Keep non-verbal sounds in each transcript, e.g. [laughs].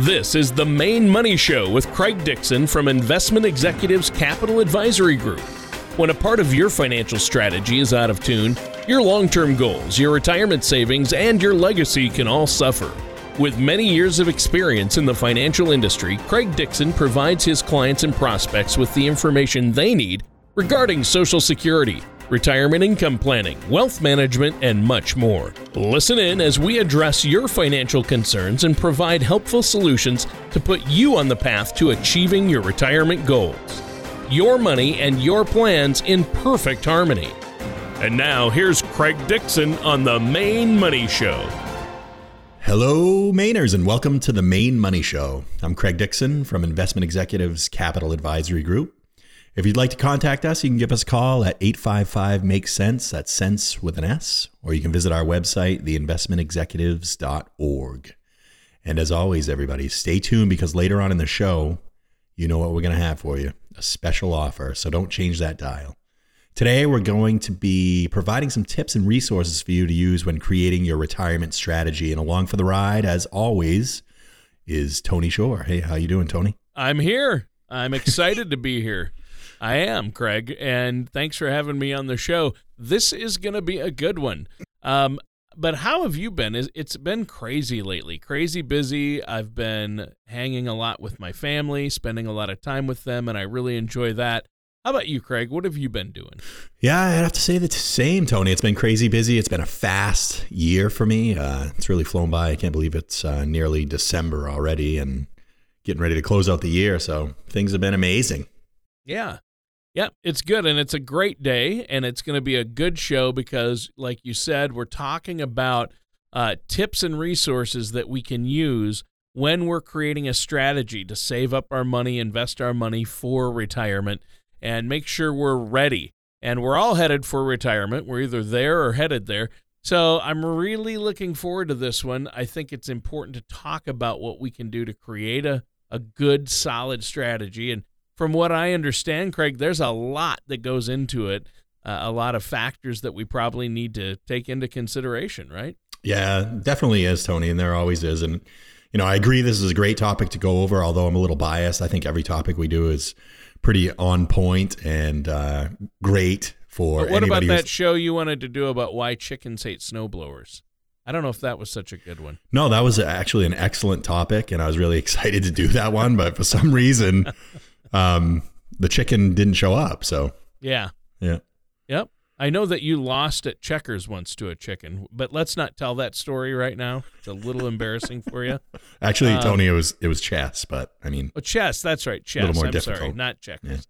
This is the Main Money Show with Craig Dixon from Investment Executives Capital Advisory Group. When a part of your financial strategy is out of tune, your long term goals, your retirement savings, and your legacy can all suffer. With many years of experience in the financial industry, Craig Dixon provides his clients and prospects with the information they need regarding Social Security, retirement income planning, wealth management, and much more. Listen in as we address your financial concerns and provide helpful solutions to put you on the path to achieving your retirement goals. Your money and your plans in perfect harmony. And now here's Craig Dixon on the Main Money Show. Hello, Mainers, and welcome to the Main Money Show. I'm Craig Dixon from Investment Executives Capital Advisory Group. If you'd like to contact us, you can give us a call at 855 Make Sense. That's sense with an S. Or you can visit our website, theinvestmentexecutives.org. And as always, everybody, stay tuned because later on in the show, you know what we're going to have for you a special offer. So don't change that dial. Today, we're going to be providing some tips and resources for you to use when creating your retirement strategy. And along for the ride, as always, is Tony Shore. Hey, how you doing, Tony? I'm here. I'm excited to be here. I am, Craig, and thanks for having me on the show. This is going to be a good one. Um, but how have you been? It's been crazy lately, crazy busy. I've been hanging a lot with my family, spending a lot of time with them, and I really enjoy that. How about you, Craig? What have you been doing? Yeah, I have to say the same, Tony. It's been crazy busy. It's been a fast year for me. Uh, it's really flown by. I can't believe it's uh, nearly December already and getting ready to close out the year. So things have been amazing. Yeah. Yep, it's good and it's a great day and it's going to be a good show because, like you said, we're talking about uh, tips and resources that we can use when we're creating a strategy to save up our money, invest our money for retirement, and make sure we're ready. And we're all headed for retirement. We're either there or headed there. So I'm really looking forward to this one. I think it's important to talk about what we can do to create a, a good, solid strategy. And from what I understand, Craig, there's a lot that goes into it, uh, a lot of factors that we probably need to take into consideration, right? Yeah, definitely is, Tony, and there always is. And, you know, I agree this is a great topic to go over, although I'm a little biased. I think every topic we do is pretty on point and uh, great for but what about that show you wanted to do about why chickens hate snowblowers? I don't know if that was such a good one. No, that was actually an excellent topic, and I was really [laughs] excited to do that one. But for some reason, um, the chicken didn't show up. So yeah, yeah, yep. I know that you lost at checkers once to a chicken, but let's not tell that story right now. It's a little embarrassing for you. [laughs] Actually, um, Tony, it was it was chess, but I mean, oh, chess. That's right, chess. A little more I'm difficult. sorry, not checkers.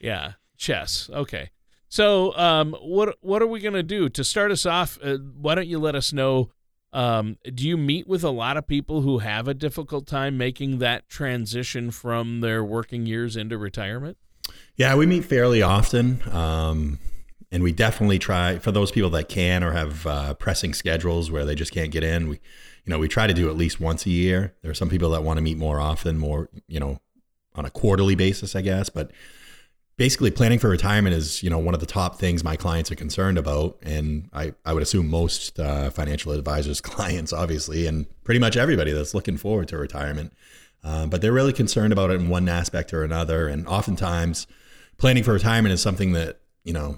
Yeah. yeah, chess. Okay. So, um, what what are we gonna do to start us off? Uh, why don't you let us know um, do you meet with a lot of people who have a difficult time making that transition from their working years into retirement? Yeah, we meet fairly often. Um, and we definitely try for those people that can or have uh, pressing schedules where they just can't get in. We, you know, we try to do at least once a year. There are some people that want to meet more often, more, you know, on a quarterly basis, I guess. But basically planning for retirement is you know one of the top things my clients are concerned about. And i, I would assume most uh, financial advisors [laughs] clients obviously and pretty much everybody that's looking forward to retirement. Uh, but they're really concerned about it in one aspect or another. And oftentimes planning for retirement is something that you know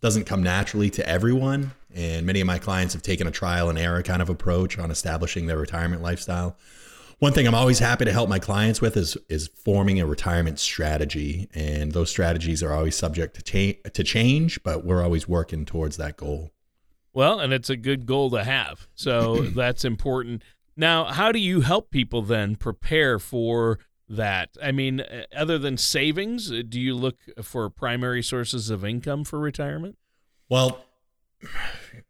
doesn't come naturally to everyone. And many of my clients have taken a trial and error kind of approach on establishing their retirement lifestyle one thing I'm always happy to help my clients with is is forming a retirement strategy, and those strategies are always subject to change to change, but we're always working towards that goal. Well, and it's a good goal to have, so [clears throat] that's important. Now, how do you help people then prepare for that? I mean, uh, other than savings, uh, do you look for primary sources of income for retirement? Well,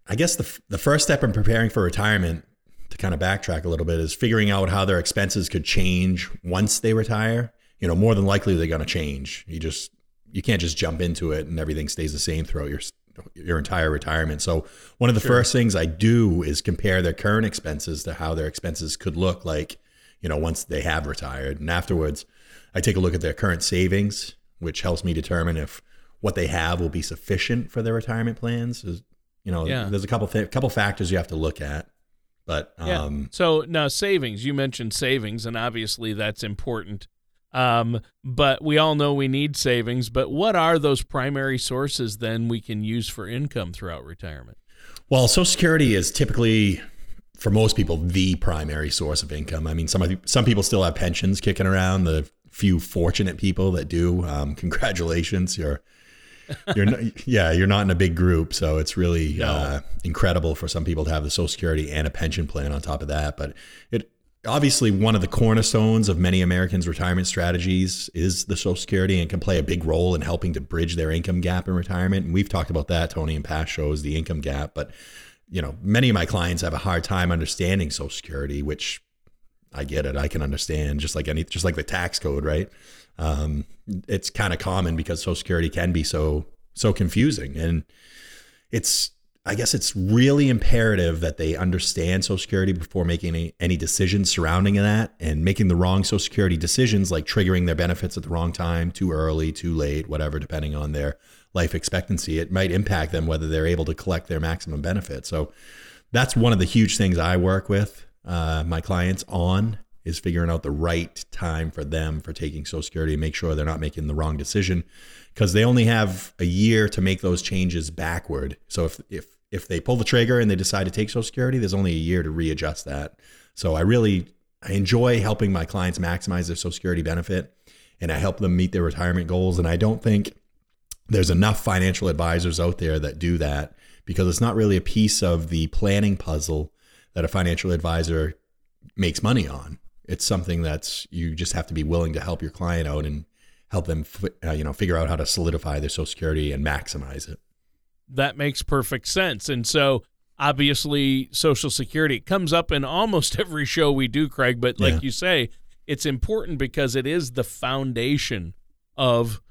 I guess the the first step in preparing for retirement to kind of backtrack a little bit is figuring out how their expenses could change once they retire. You know, more than likely they're going to change. You just you can't just jump into it and everything stays the same throughout your your entire retirement. So one of the sure. first things I do is compare their current expenses to how their expenses could look like, you know, once they have retired. And afterwards, I take a look at their current savings, which helps me determine if what they have will be sufficient for their retirement plans. You know, yeah. there's a couple th- couple factors you have to look at. But yeah. um, so now savings. You mentioned savings, and obviously that's important. Um, but we all know we need savings. But what are those primary sources then we can use for income throughout retirement? Well, Social Security is typically, for most people, the primary source of income. I mean, some some people still have pensions kicking around. The few fortunate people that do, um, [laughs] congratulations, you're you're not, yeah, you're not in a big group, so it's really no. uh, incredible for some people to have the Social Security and a pension plan on top of that. But it obviously one of the cornerstones of many Americans' retirement strategies is the Social Security and can play a big role in helping to bridge their income gap in retirement. And we've talked about that, Tony, in past shows, the income gap. But you know, many of my clients have a hard time understanding Social Security, which I get it. I can understand just like any, just like the tax code, right? Um, it's kind of common because Social Security can be so so confusing, and it's I guess it's really imperative that they understand Social Security before making any, any decisions surrounding that, and making the wrong Social Security decisions, like triggering their benefits at the wrong time, too early, too late, whatever, depending on their life expectancy, it might impact them whether they're able to collect their maximum benefit. So that's one of the huge things I work with uh, my clients on is figuring out the right time for them for taking Social Security and make sure they're not making the wrong decision because they only have a year to make those changes backward. So if if if they pull the trigger and they decide to take Social Security, there's only a year to readjust that. So I really I enjoy helping my clients maximize their Social Security benefit and I help them meet their retirement goals. And I don't think there's enough financial advisors out there that do that because it's not really a piece of the planning puzzle that a financial advisor makes money on. It's something that's you just have to be willing to help your client out and help them, uh, you know, figure out how to solidify their Social Security and maximize it. That makes perfect sense. And so, obviously, Social Security comes up in almost [laughs] every show we do, Craig. But like yeah. you say, it's important because it is the foundation of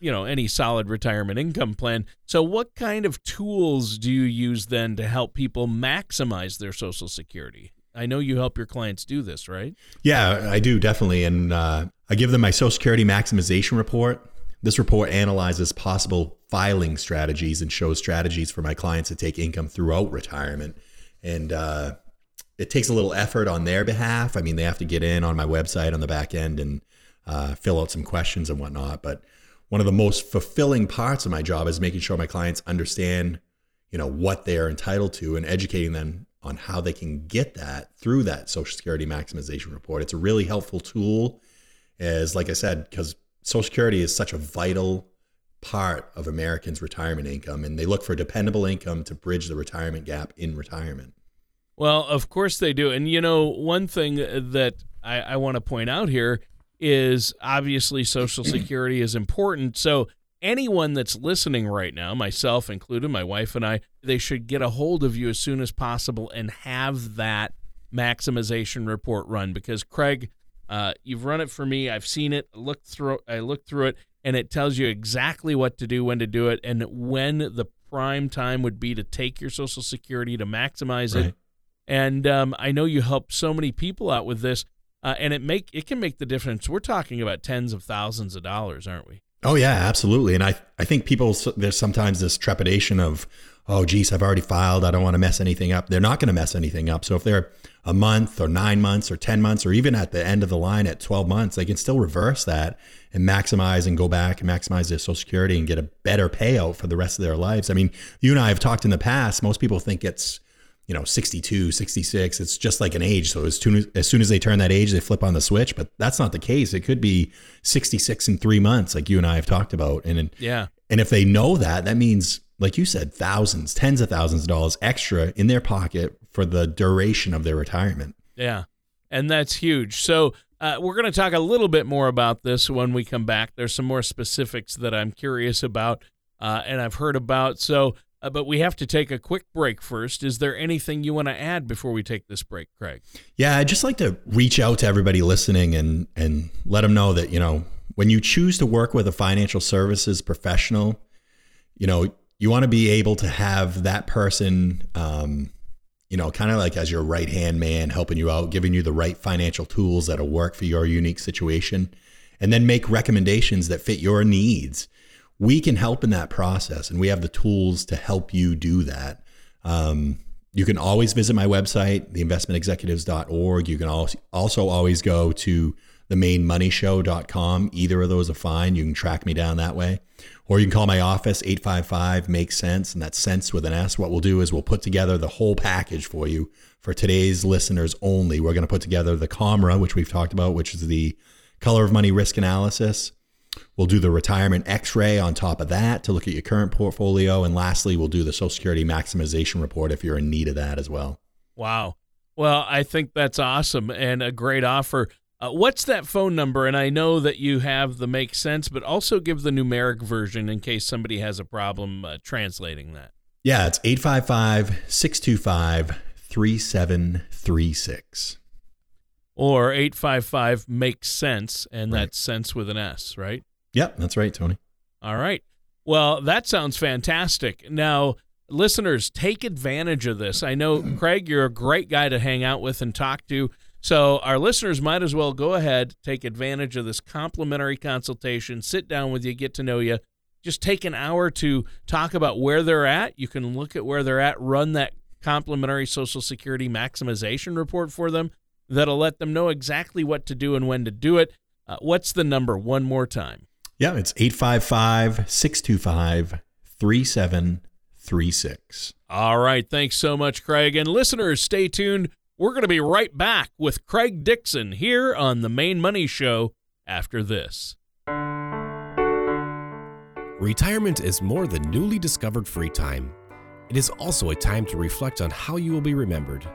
you know any solid retirement income plan so what kind of tools do you use then to help people maximize their social security i know you help your clients do this right? Yeah i do definitely. And uh, i give them my social security maximization report. This report analyzes possible filing strategies and shows strategies for my clients to take income throughout retirement. And uh, it takes a little effort on their behalf. I mean they have to get in on my website on the back end and uh, fill out some questions and whatnot. But one of the most fulfilling parts of my job is making sure my clients understand, you know, what they are entitled to and educating them on how they can get that through that Social Security maximization report. It's a really helpful tool, as like I said, because Social Security is such a vital part of Americans' retirement income, and they look for dependable income to bridge the retirement gap in retirement. Well, of course they do. And you know, one thing that I, I want to point out here is obviously Social Security is important. So anyone that's listening right now, myself included, my wife and I, they should get a hold of you as soon as possible and have that maximization report run because Craig, uh, you've run it for me. I've seen it. Looked through. I looked through it, and it tells you exactly what to do, when to do it, and when the prime time would be to take your Social Security to maximize right. it. And um, I know you help so many people out with this uh, and it make it can make the difference. We're talking about tens of thousands of dollars, aren't we? Oh yeah, absolutely. And I I think people there's sometimes this trepidation of oh geez, I've already filed. I don't want to mess anything up. They're not going to mess anything up. So if they're a month or nine months or 10 months or even at the end of the line at 12 months, they can still reverse that and maximize and go back and maximize their social security and get a better payout for the rest of their lives. I mean, you and I have talked in the past. Most people think it's you know 62 66 it's just like an age. So as soon as, as soon as they turn that age they flip on the switch but that's not the case. It could be 66 in three months like you and i have talked about. And yeah. and if they know that that means like you said thousands tens of thousands of dollars extra in their pocket for the duration of their retirement. Yeah. And that's huge. So uh, we're going to talk a little bit more about this when we come back. There's some more specifics that i'm curious about uh, and i've heard about. So uh, but we have to take a quick break first. Is there anything you want to add before we take this break, Craig? Yeah, I'd just like to reach out to everybody listening and and let them know that you know when you choose to work with a financial services professional, you know you want to be able to have that person, um, you know, kind of like as your right hand man, helping you out, giving you the right financial tools that'll work for your unique situation, and then make recommendations that fit your needs we can help in that process and we have the tools to help you do that. Um, you can always visit my website, theinvestmentexecutives.org. You can also always go to themainmoneyshow.com. Either of those are fine. You can track me down that way. Or you can call my office, 855 Make Sense, and that's sense with an S. What we'll do is we'll put together the whole package for you for today's listeners only. We're going to put together the COMRA, which we've talked about, which is the color of money risk analysis. We'll do the retirement x ray on top of that to look at your current portfolio. And lastly, we'll do the Social Security maximization report if you're in need of that as well. Wow. Well, I think that's awesome and a great offer. Uh, what's that phone number? And I know that you have the make sense, but also give the numeric version in case somebody has a problem uh, translating that. Yeah, it's 855 625 3736. Or 855 makes sense, and right. that's sense with an S, right? Yep, that's right, Tony. All right. Well, that sounds fantastic. Now, listeners, take advantage of this. I know, [clears throat] Craig, you're a great guy to hang out with and talk to. So, our listeners might as well go ahead, take advantage of this complimentary consultation, sit down with you, get to know you. Just take an hour to talk about where they're at. You can look at where they're at, run that complimentary Social Security maximization report for them that'll let them know exactly what to do and when to do it. Uh, what's the number one more time? Yeah, it's 855 625 3736. All right. Thanks so much, Craig. And listeners, stay tuned. We're going to be right back with Craig Dixon here on The Main Money Show after this. Retirement is more than newly discovered free time. It is also a time to reflect on how you will be remembered.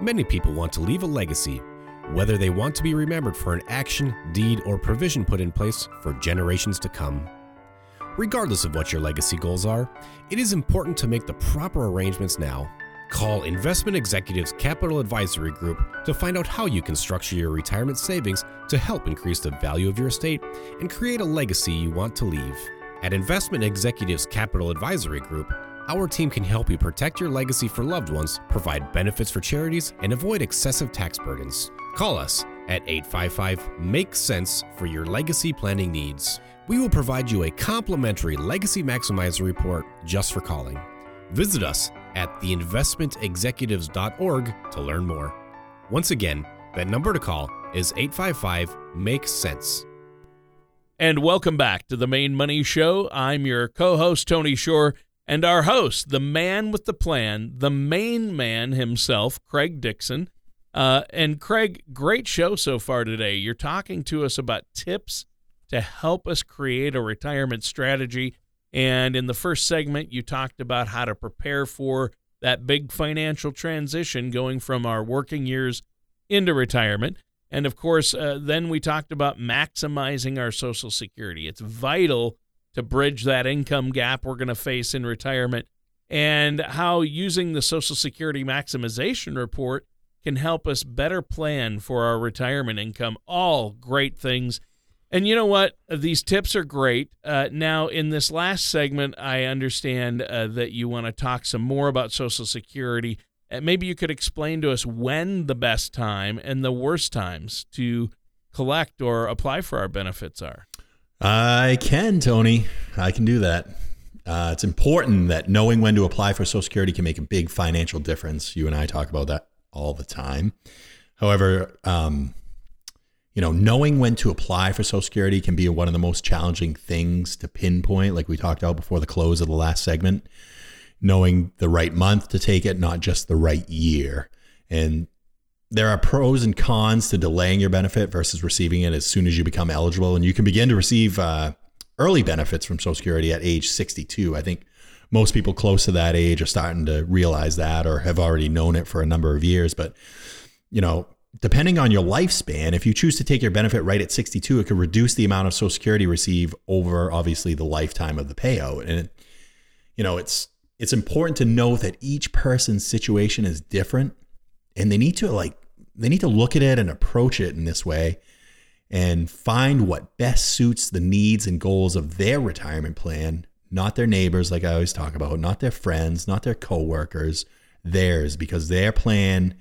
Many people want to leave a legacy, whether they want to be remembered for an action, deed, or provision put in place for generations to come. Regardless of what your legacy goals are, it is important to make the proper arrangements now. Call Investment Executives Capital Advisory Group to find out how you can structure your retirement savings to help increase the value of your estate and create a legacy you want to leave. At Investment Executives Capital Advisory Group, our team can help you protect your legacy for loved ones, provide benefits for charities, and avoid excessive tax burdens. Call us at 855 Make Sense for your legacy planning needs. We will provide you a complimentary Legacy Maximizer report just for calling. Visit us at theinvestmentexecutives.org to learn more. Once again, that number to call is 855 Make Sense. And welcome back to the Main Money Show. I'm your co host, Tony Shore. And our host, the man with the plan, the main man himself, Craig Dixon. Uh, and Craig, great show so far today. You're talking to us about tips to help us create a retirement strategy. And in the first segment, you talked about how to prepare for that big financial transition going from our working years into retirement. And of course, uh, then we talked about maximizing our Social Security. It's vital to bridge that income gap we're going to face in retirement, and how using the Social Security maximization report can help us better plan for our retirement income. All great things. And you know what? These tips are great. Uh, now, in this last segment, I understand uh, that you want to talk some more about Social Security. Uh, maybe you could explain to us when the best time and the worst times to collect or apply for our benefits are. I can, Tony. I can do that. Uh, it's important that knowing when to apply for Social Security can make a big financial difference. You and I talk about that all the time. However, um, you know, knowing when to apply for Social Security can be one of the most challenging things to pinpoint, like we talked about before the close of the last segment. Knowing the right month to take it, not just the right year. And there are pros and cons to delaying your benefit versus receiving it as soon as you become eligible. And you can begin to receive uh, early benefits from Social Security at age 62. I think most people close to that age are starting to realize that or have already known it for a number of years. But, you know, depending on your lifespan, if you choose to take your benefit right at 62, it could reduce the amount of Social Security receive over obviously the lifetime of the payout. And, it, you know, it's, it's important to know that each person's situation is different and they need to like they need to look at it and approach it in this way and find what best suits the needs and goals of their retirement plan, not their neighbors like I always talk about, not their friends, not their coworkers, theirs because their plan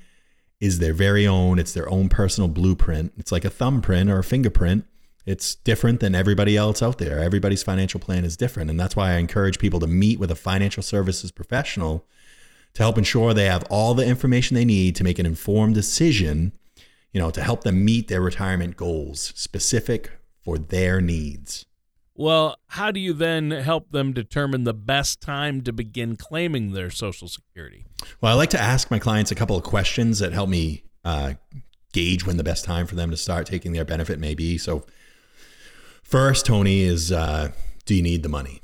is their very own, it's their own personal blueprint. It's like a thumbprint or a fingerprint. It's different than everybody else out there. Everybody's financial plan is different, and that's why I encourage people to meet with a financial services professional to help ensure they have all the information they need to make an informed decision, you know, to help them meet their retirement goals specific for their needs. Well, how do you then help them determine the best time to begin claiming their Social Security? Well, I like to ask my clients a couple of questions that help me uh, gauge when the best time for them to start taking their benefit may be. So, first, Tony, is uh, do you need the money?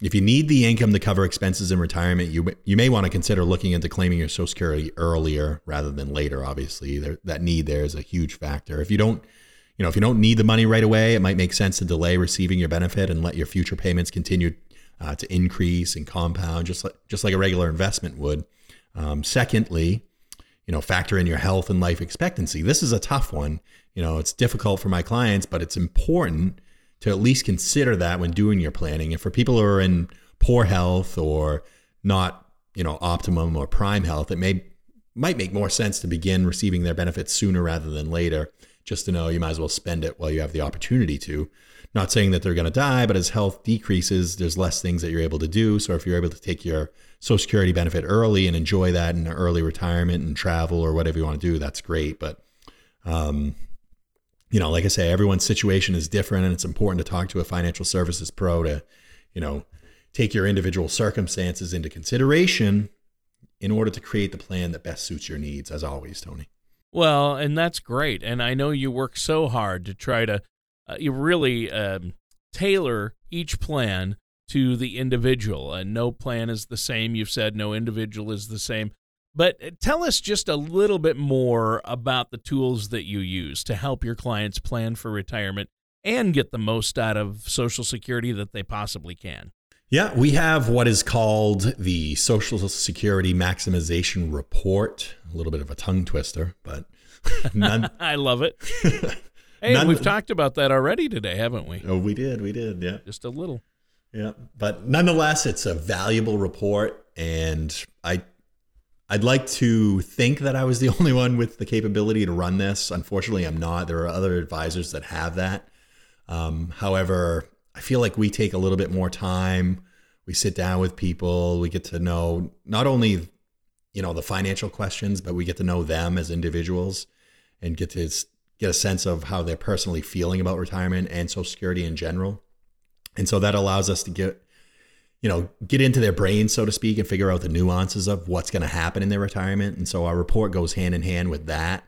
If you need the income to cover expenses in retirement, you you may want to consider looking into claiming your Social Security earlier rather than later. Obviously, there, that need there is a huge factor. If you don't you know, if you don't need the money right away, it might make sense to delay receiving your benefit and let your future payments continue uh, to increase and compound, just like just like a regular investment would. Um, secondly, you know, factor in your health and life expectancy. This is a tough one. You know, it's difficult for my clients, but it's important to at least consider that when doing your planning. And for people who are in poor health or not, you know, optimum or prime health, it may might make more sense to begin receiving their benefits sooner rather than later just to know you might as well spend it while you have the opportunity to. Not saying that they're going to die, but as health decreases, there's less things that you're able to do. So if you're able to take your Social Security benefit early and enjoy that in early retirement and travel or whatever you want to do, that's great. But, um, you know, like I say, everyone's situation is different, and it's important to talk to a financial services pro to, you know, take your individual circumstances into consideration in order to create the plan that best suits your needs. As always, Tony. Well, and that's great. And I know you work so hard to try to uh, you really um, tailor each plan to the individual. And no plan is the same. You've said no individual is the same. But uh, tell us just a little bit more about the tools that you use to help your clients plan for retirement and get the most out of Social Security that they possibly can. Yeah, we have what is called the Social Security Maximization Report. A little bit of a tongue twister, but [laughs] none. I love it. [laughs] hey, none, we've talked about that already today, haven't we? Oh, we did. We did. Yeah. Just a little. Yeah, but nonetheless, it's a valuable report, and I, I'd like to think that I was the [laughs] only one with the capability to run this. Unfortunately, I'm not. There are other advisors that have that. Um, however, I feel like we take a little bit more time. We sit down with people. We get to know not only, you know, the financial questions, but we get to know them as individuals and get to get a sense of how they're personally feeling about retirement and Social Security in general. And so that allows us to get, you know, get into their brains, so to speak, and figure out the nuances of what's going to happen in their retirement. And so our report goes hand in hand with that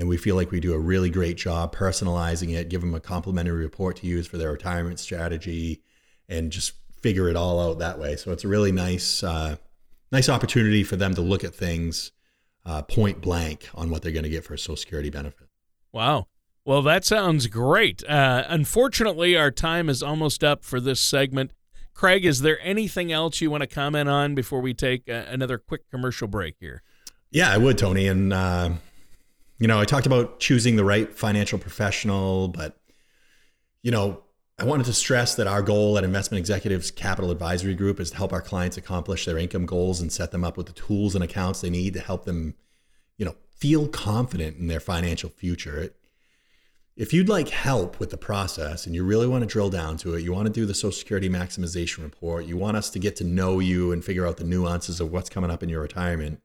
and we feel like we do a really great job personalizing it, give them a complimentary report to use for their retirement strategy, and just figure it all out that way. So it's a really nice, uh, nice opportunity for them to look at things uh, point blank on what they're going to get for a Social Security benefit. Wow. Well, that sounds great. Uh, unfortunately, our time is almost up for this segment. Craig, is there anything else you want to comment on before we take uh, another quick commercial break here? Yeah, I would, Tony. And uh, you know, I talked about choosing the right financial professional, but, you know, I wanted to stress that our goal at Investment Executives Capital Advisory Group is to help our clients accomplish their income goals and set them up with the tools and accounts they need to help them, you know, feel confident in their financial future. If you'd like help with the process and you really want to drill down to it, you want to do the Social Security Maximization Report, you want us to get to know you and figure out the nuances of what's coming up in your retirement,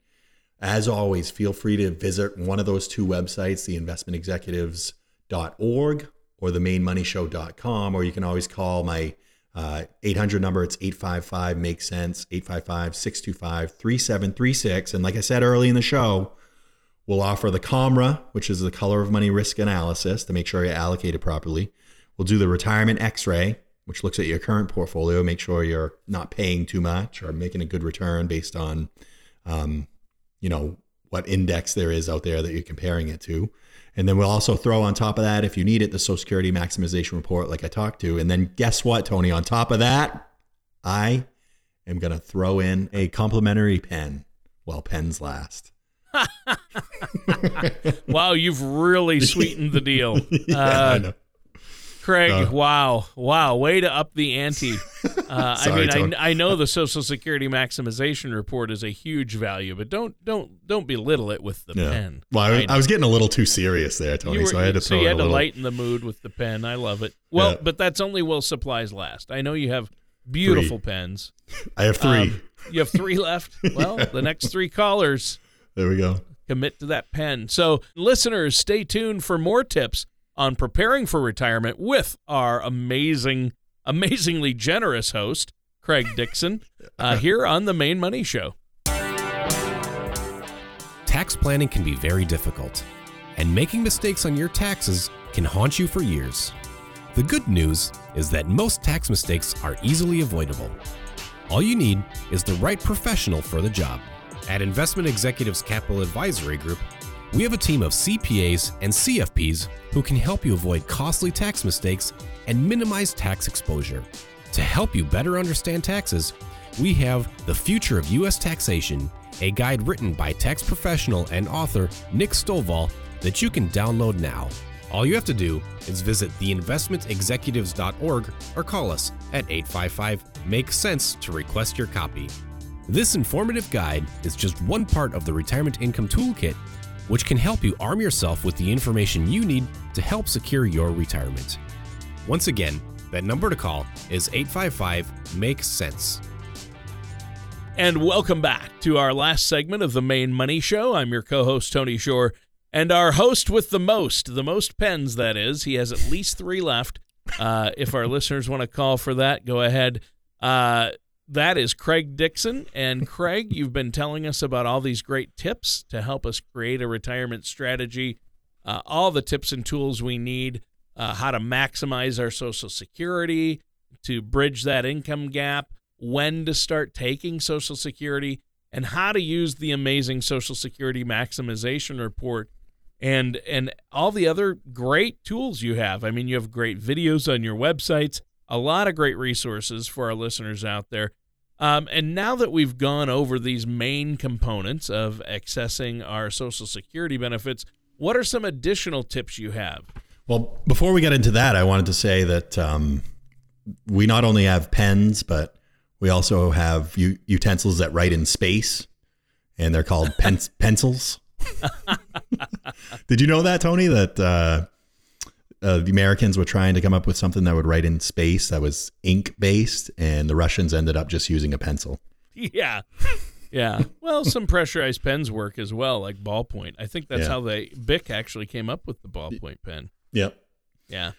as always, feel free to visit one of those two websites, the investmentexecutives.org or the mainmoneyshow.com, or you can always call my uh, 800 number. It's 855 make sense, 855 625 3736. And like I said early in the show, we'll offer the COMRA, which is the color of money risk analysis to make sure you allocate it properly. We'll do the retirement x ray, which looks at your current portfolio, make sure you're not paying too much or making a good return based on um, you know, what index there is out there that you're comparing it to. And then we'll also throw on top of that, if you need it, the Social Security maximization report, like I talked to. And then guess what, Tony? On top of that, I am going to throw in a complimentary pen while pens last. [laughs] wow, you've really sweetened the deal. [laughs] yeah, uh, Craig, uh, wow, wow, way to up the ante. [laughs] Uh, Sorry, I mean, I, I, know the Social Security maximization report is a huge value, but don't don't don't belittle it with the yeah. pen. Well, I, I, was getting a little too serious there, Tony. Were, so I had to so you had to lighten the mood with the pen. I love it. Well, yeah. but that's only while supplies last. I know you have Beautiful three. pens. I have three. Um, you have three left. Well, the next three callers. There we go. Commit to that pen. So, listeners, stay tuned for more tips on preparing for retirement with our amazing, amazingly generous host, Craig Dixon, [laughs] uh, here on the Main Money Show. Tax planning can be very difficult, and making mistakes on your taxes can haunt you for years. The good news is that most tax mistakes are easily avoidable. All you need is the right professional for the job. At Investment Executives Capital Advisory Group, we have a team of CPAs and CFPs who can help you avoid costly tax mistakes and minimize tax exposure. To help you better understand taxes, we have The Future of U.S. Taxation, a guide written by tax professional and author Nick Stovall that you can download now. All you have to do is visit theinvestmentexecutives.org or call us at 855 Make Sense to request your copy. This informative guide is just one part of the Retirement Income Toolkit which can help you arm yourself with the information you need to help secure your retirement. Once again, that number to call is 855 Make Sense. And welcome back to our last segment of the Main Money Show. I'm your co host, Tony Shore, and our host with the most, the most pens, that is. He has at least three left. Uh, if our [laughs] listeners want to call for that, go ahead. Uh, that is Craig Dixon. And Craig, you've been telling us about all these great tips to help us create a retirement strategy, uh, all the tips and tools we need, uh, how to maximize our Social Security, to bridge that income gap, when to start taking Social Security, and how to use the amazing Social Security maximization report. And and all the other great tools you have. I mean, you have great videos on your websites a lot of great resources for our listeners out there. Um, and now that we've gone over these main components of accessing our Social Security benefits, what are some additional tips you have? Well, before we get into that, I wanted to say that um, we not only have pens, but we also have u- utensils that write in space, and they're called pen- [laughs] pencils. [laughs] Did you know that, Tony? That uh, uh, the Americans were trying to come up with something that would write in space that was ink based, and the Russians ended up just using a pencil. [laughs] Yeah. Yeah. Well, some pressurized pens work as well, like ballpoint. I think that's yeah. how they Bic actually came up with the ballpoint pen. Yep. Yeah.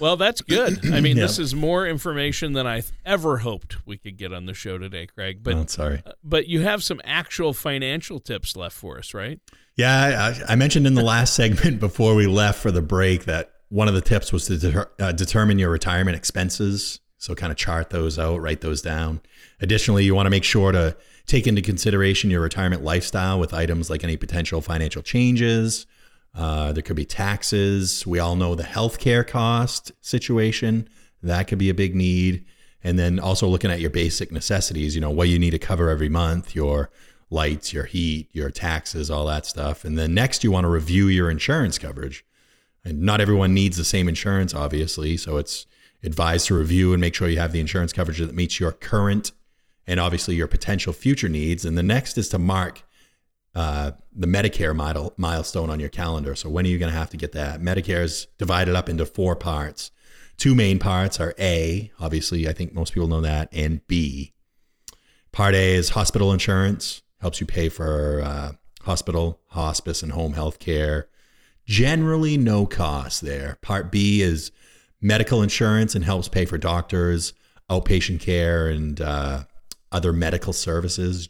Well, that's good. I mean, yep. this is more information than I ever hoped we could get on the show today, Craig. But oh, sorry. Uh, but you have some actual financial tips left for us, right? Yeah, I, I mentioned in the last segment [laughs] before we left for the break that one of the tips was to deter, uh, determine your retirement expenses. So, kind of chart those out, write those down. Additionally, you want to make sure to take into consideration your retirement lifestyle with items like any potential financial changes. Uh, there could be taxes. We all know the healthcare cost situation. That could be a big need. And then also looking at your basic necessities, you know, what you need to cover every month, your lights, your heat, your taxes, all that stuff. And then next, you want to review your insurance coverage. And not everyone needs the same insurance, obviously. So it's advised to review and make sure you have the insurance coverage that meets your current and obviously your potential future needs. And the next is to mark uh, the Medicare milestone on your calendar. So when are you going to have to get that? Medicare is divided up into four parts. Two main parts are A, obviously, I think most people know that, and B. Part A is hospital insurance, helps you pay for uh, hospital, hospice, and home health care generally no cost there. Part B is medical insurance and helps pay for doctors, outpatient care, and uh, other medical services.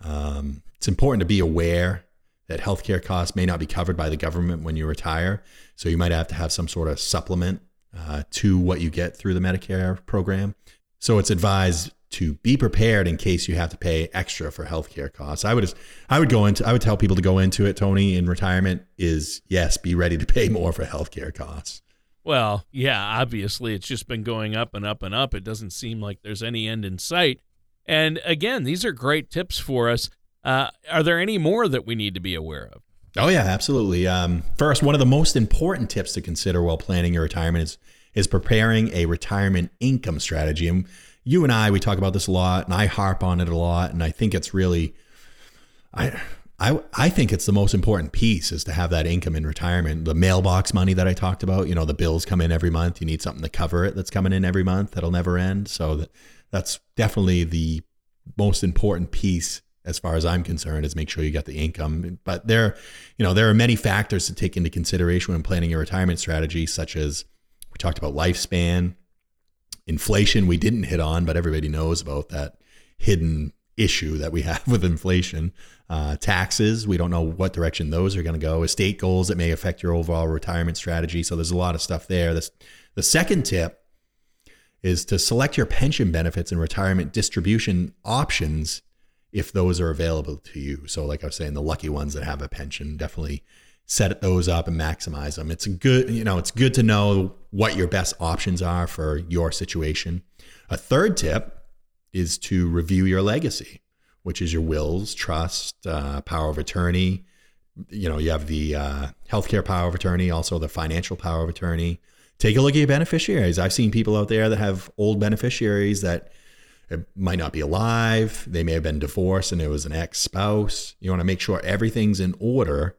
Um, it's important to be aware that healthcare costs may not be covered by the government when you retire. So you might have to have some sort of supplement uh, to what you get through the Medicare program. So it's advised to be prepared in case you have to pay extra for healthcare costs. I would just, I would go into I would tell people to go into it, Tony, in retirement is yes, be ready to pay more for healthcare costs. Well, yeah, obviously it's just been going up and up and up. It doesn't seem like there's any end in sight. And again, these are great tips for us. Uh, are there any more that we need to be aware of? Oh yeah, absolutely. Um, first, one of the most important tips to consider while planning your retirement is is preparing a retirement income strategy. And you and I, we talk about this a lot, and I harp on it a lot, and I think it's really, I. I, I think it's the most important piece is to have that income in retirement. The mailbox money that I talked about, you know, the bills come in every month. You need something to cover it that's coming in every month that'll never end. So that, that's definitely the most important piece as far as I'm concerned is make sure you get the income. But there, you know, there are many factors to take into consideration when planning your retirement strategy, such as we talked about lifespan, inflation we didn't hit on, but everybody knows about that hidden issue that we have [laughs] with inflation. Uh, taxes, we don't know what direction those are going to go. Estate goals that may affect your overall retirement strategy. So there's a lot of stuff there. This, the second tip is to select your pension benefits and retirement distribution options if those are available to you. So, like I was saying, the lucky ones that have a pension definitely set those up and maximize them. It's a good, you know, it's good to know what your best options are for your situation. A third tip is to review your legacy, which is your wills, trust, uh, power of attorney. You know, you have the uh, healthcare power of attorney, also the financial power of attorney. Take a look at your beneficiaries. I've seen people out there that have old beneficiaries that might not be alive. They may have been divorced and it was an ex spouse. You want to make sure everything's in order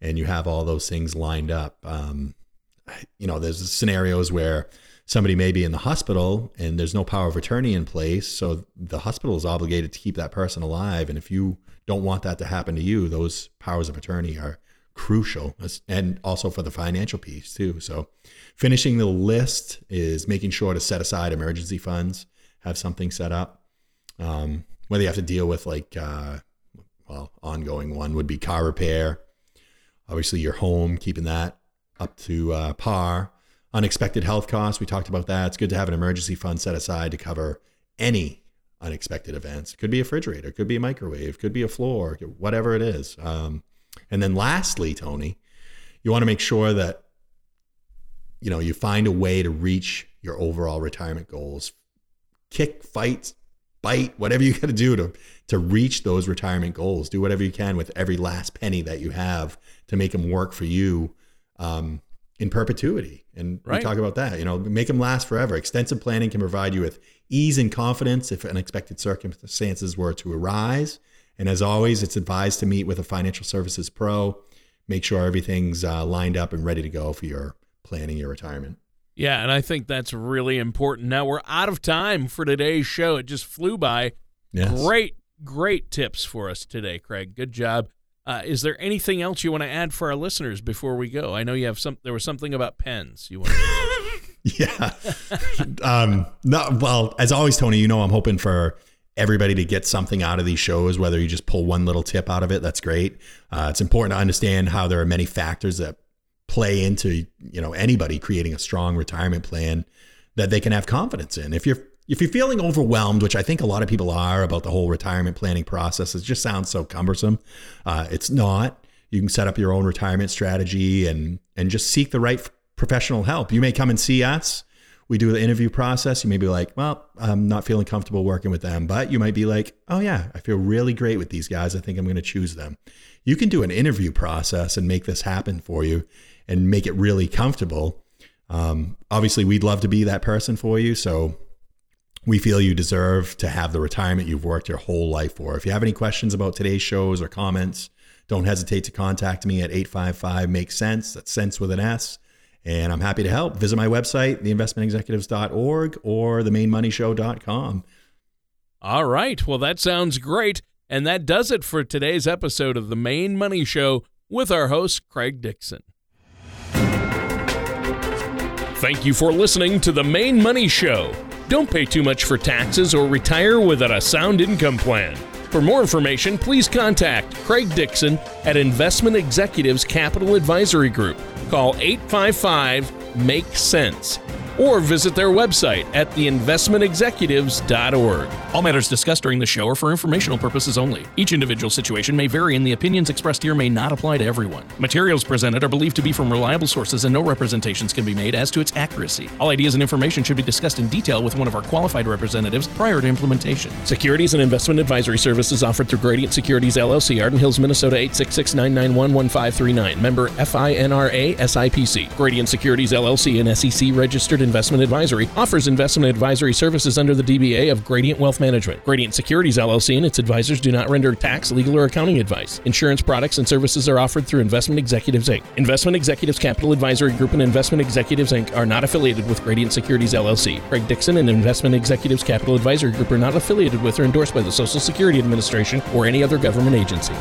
and you have all those things lined up. Um, you know, there's scenarios where somebody may be in the hospital and there's no power of attorney in place. So the hospital is obligated to keep that person alive. And if you don't want that to happen to you, those powers of attorney are crucial and also for the financial piece too. So finishing the list is making sure to set aside emergency funds, have something set up. Um, whether you have to deal with like, uh, well, ongoing one would be car repair, obviously your home, keeping that up to uh, par. Unexpected health costs, we talked about that. It's good to have an emergency fund set aside to cover any unexpected events. It could be a refrigerator, could be a microwave, could be a floor, whatever it is. Um, and then lastly, Tony, you want to make sure that you know you find a way to reach your overall retirement goals. Kick, fight, bite, whatever you got to do to to reach those retirement goals. Do whatever you can with every last penny that you have to make them work for you um, in perpetuity. And right. we talk about that. You know, make them last forever. Extensive planning can provide you with ease and confidence if unexpected circumstances were to arise. And as always, it's advised to meet with a financial services pro. Make sure everything's uh, lined up and ready to go for your planning your retirement. Yeah, and I think that's really important. Now we're out of time for today's show. It just flew by. Yes. Great, great tips for us today, Craig. Good job. Uh, is there anything else you want to add for our listeners before we go? I know you have some. There was something about pens you want. To [laughs] Yeah. um, no, well, as always, Tony, you know I'm hoping for everybody to get something out of these shows. Whether you just pull one little tip out of it, that's great. Uh, it's important to understand how there are many factors that play into you know anybody creating a strong retirement plan that they can have confidence in. If you're if you're feeling overwhelmed, which I think a lot of people are about the whole retirement planning process, it just sounds so cumbersome. Uh, it's not. You can set up your own retirement strategy and and just seek the right professional help. You may come and see us. We do the interview process. You may be like, well, I'm not feeling comfortable working with them, but you might be like, oh yeah, I feel really great with these guys. I think I'm going to choose them. You can do an interview process and make this happen for you and make it really comfortable. Um, obviously, we'd love to be that person for you. So we feel you deserve to have the retirement you've worked your whole life for. If you have any questions about today's shows or comments, don't hesitate to contact me at 855 Make Sense. That's sense with an S. And I'm happy to help. Visit my website, theinvestmentexecutives.org or themainmoneyshow.com. All right. Well, that sounds great. And that does it for today's episode of The Main Money Show with our host, Craig Dixon. Thank you for listening to The Main Money Show. Don't pay too much for taxes or retire without a sound income plan. For more information, please contact Craig Dixon at Investment Executives Capital Advisory Group. Call 855 Make Sense or visit their website at theinvestmentexecutives.org. All matters discussed during the show are for informational purposes only. Each individual situation may vary, and the opinions expressed here may not apply to everyone. Materials presented are believed to be from reliable sources, and no representations can be made as to its accuracy. All ideas and information should be discussed in detail with one of our qualified representatives prior to implementation. Securities and investment advisory services offered through Gradient Securities LLC, Arden Hills, Minnesota 866 991 1539. Member FINRA SIPC. Gradient Securities LLC, and SEC registered Investment Advisory offers investment advisory services under the DBA of Gradient Wealth Management. Gradient Securities LLC and its advisors do not render tax, legal, or accounting advice. Insurance products and services are offered through Investment Executives Inc. Investment Executives Capital Advisory Group and Investment Executives Inc. are not affiliated with Gradient Securities LLC. Craig Dixon and Investment Executives Capital Advisory Group are not affiliated with or endorsed by the Social Security Administration or any other government agency.